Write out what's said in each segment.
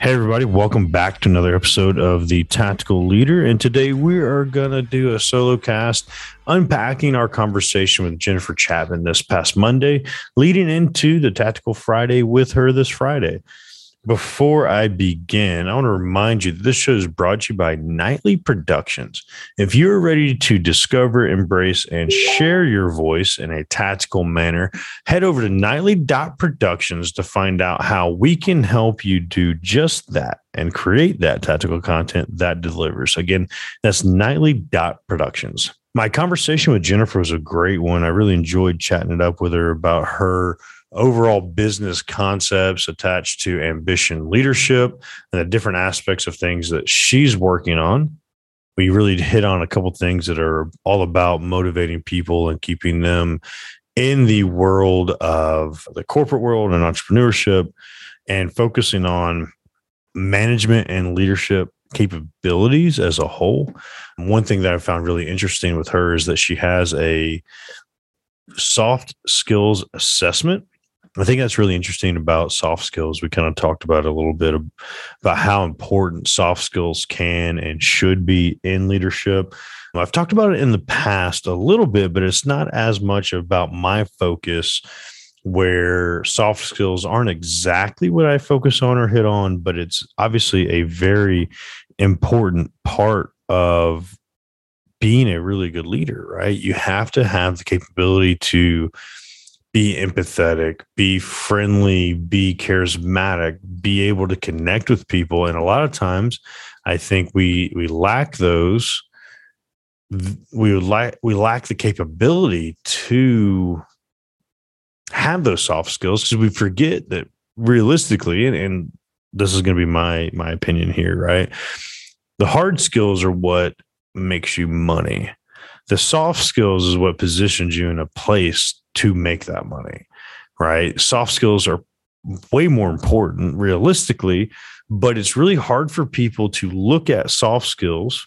Hey, everybody, welcome back to another episode of The Tactical Leader. And today we are going to do a solo cast unpacking our conversation with Jennifer Chapman this past Monday, leading into the Tactical Friday with her this Friday. Before I begin, I want to remind you that this show is brought to you by Nightly Productions. If you're ready to discover, embrace, and share your voice in a tactical manner, head over to nightly.productions to find out how we can help you do just that and create that tactical content that delivers. Again, that's nightly.productions. My conversation with Jennifer was a great one. I really enjoyed chatting it up with her about her overall business concepts attached to ambition leadership and the different aspects of things that she's working on. We really hit on a couple things that are all about motivating people and keeping them in the world of the corporate world and entrepreneurship and focusing on management and leadership capabilities as a whole. One thing that I found really interesting with her is that she has a soft skills assessment I think that's really interesting about soft skills. We kind of talked about a little bit about how important soft skills can and should be in leadership. I've talked about it in the past a little bit, but it's not as much about my focus where soft skills aren't exactly what I focus on or hit on, but it's obviously a very important part of being a really good leader, right? You have to have the capability to be empathetic, be friendly, be charismatic, be able to connect with people. And a lot of times I think we we lack those. We lack we lack the capability to have those soft skills because we forget that realistically and, and this is going to be my my opinion here right? The hard skills are what makes you money. The soft skills is what positions you in a place to make that money, right? Soft skills are way more important realistically, but it's really hard for people to look at soft skills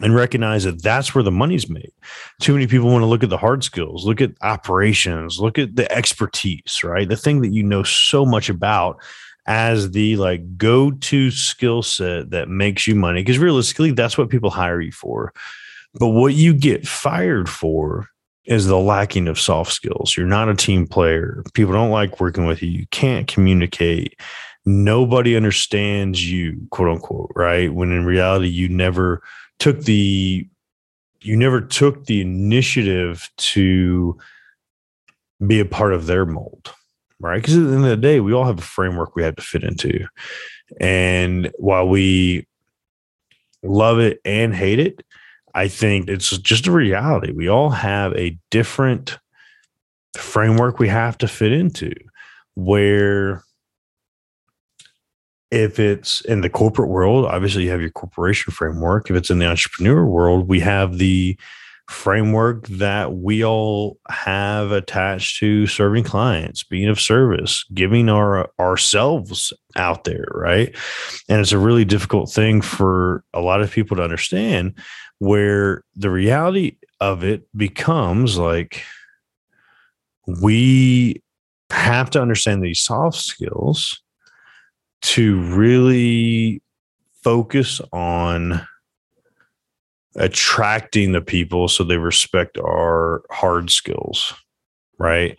and recognize that that's where the money's made. Too many people want to look at the hard skills, look at operations, look at the expertise, right? The thing that you know so much about as the like go-to skill set that makes you money because realistically that's what people hire you for. But what you get fired for is the lacking of soft skills. You're not a team player. People don't like working with you. You can't communicate. Nobody understands you, quote unquote, right? When in reality, you never took the you never took the initiative to be a part of their mold, right? Because at the end of the day, we all have a framework we have to fit into. And while we love it and hate it, I think it's just a reality. We all have a different framework we have to fit into where if it's in the corporate world, obviously you have your corporation framework. If it's in the entrepreneur world, we have the framework that we all have attached to serving clients, being of service, giving our ourselves out there, right? And it's a really difficult thing for a lot of people to understand where the reality of it becomes like we have to understand these soft skills to really focus on attracting the people so they respect our hard skills right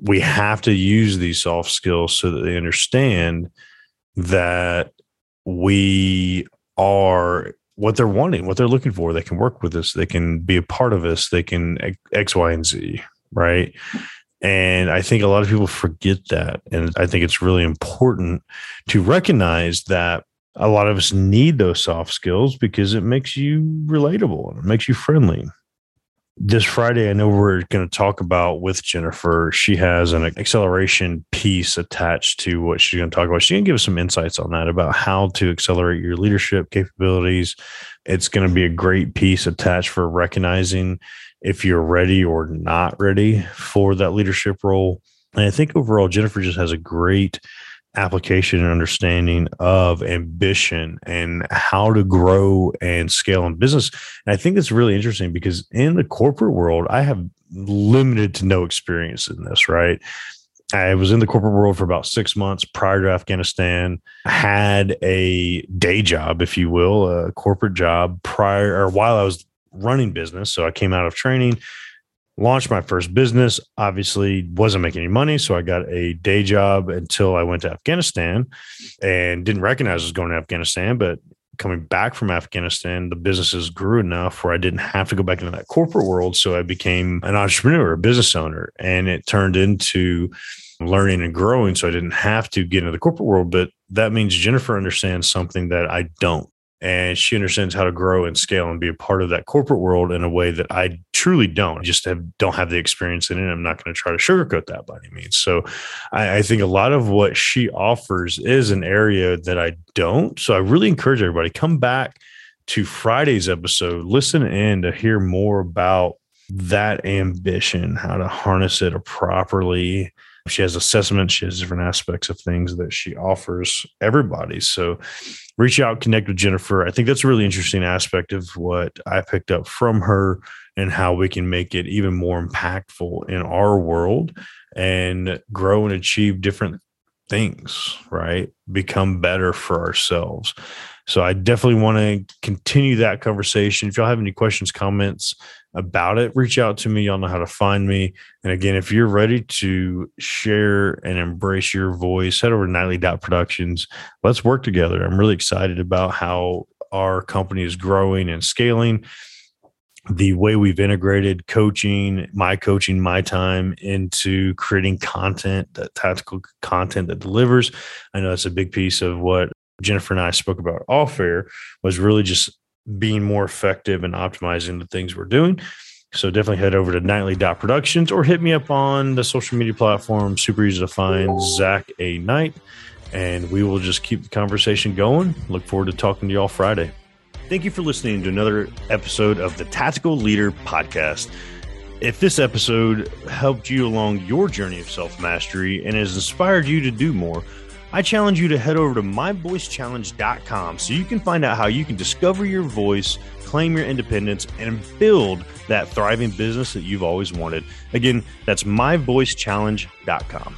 we have to use these soft skills so that they understand that we are what they're wanting, what they're looking for. They can work with us. They can be a part of us. They can X, Y, and Z. Right. And I think a lot of people forget that. And I think it's really important to recognize that a lot of us need those soft skills because it makes you relatable and it makes you friendly. this Friday, I know we're going to talk about with Jennifer. She has an acceleration piece attached to what she's going to talk about. She's going to give us some insights on that about how to accelerate your leadership capabilities. It's going to be a great piece attached for recognizing if you're ready or not ready for that leadership role. And I think overall, Jennifer just has a great application and understanding of ambition and how to grow and scale in business. And I think it's really interesting because in the corporate world, I have limited to no experience in this, right? I was in the corporate world for about six months prior to Afghanistan. Had a day job, if you will, a corporate job prior or while I was running business. So I came out of training, launched my first business. Obviously wasn't making any money so i got a day job until i went to afghanistan and didn't recognize i was going to afghanistan but coming back from afghanistan the businesses grew enough where i didn't have to go back into that corporate world so i became an entrepreneur a business owner and it turned into learning and growing so i didn't have to get into the corporate world but that means jennifer understands something that i don't and she understands how to grow and scale and be a part of that corporate world in a way that I truly don't. I just have, don't have the experience in it. I'm not going to try to sugarcoat that by any means. So I, I, think a lot of what she offers is an area that I don't. So I really encourage everybody come back to Friday's episode, listen in to hear more about that ambition, how to harness it properly she has assessments, she has different aspects of things that she offers everybody. So reach out, connect with Jennifer. I think that's a really interesting aspect of what I picked up from her and how we can make it even more impactful in our world and grow and achieve different things, right? Become better for ourselves. So I definitely want to continue that conversation. If y'all have any questions, comments, about it, reach out to me. Y'all know how to find me. And again, if you're ready to share and embrace your voice, head over to Nightly Productions. Let's work together. I'm really excited about how our company is growing and scaling. The way we've integrated coaching, my coaching, my time into creating content, that tactical content that delivers. I know that's a big piece of what Jennifer and I spoke about off air was really just being more effective and optimizing the things we're doing. So definitely head over to nightly Dot productions or hit me up on the social media platform. Super easy to find Zach A Knight. And we will just keep the conversation going. Look forward to talking to you all Friday. Thank you for listening to another episode of the Tactical Leader Podcast. If this episode helped you along your journey of self mastery and has inspired you to do more, I challenge you to head over to myvoicechallenge.com so you can find out how you can discover your voice, claim your independence, and build that thriving business that you've always wanted. Again, that's myvoicechallenge.com.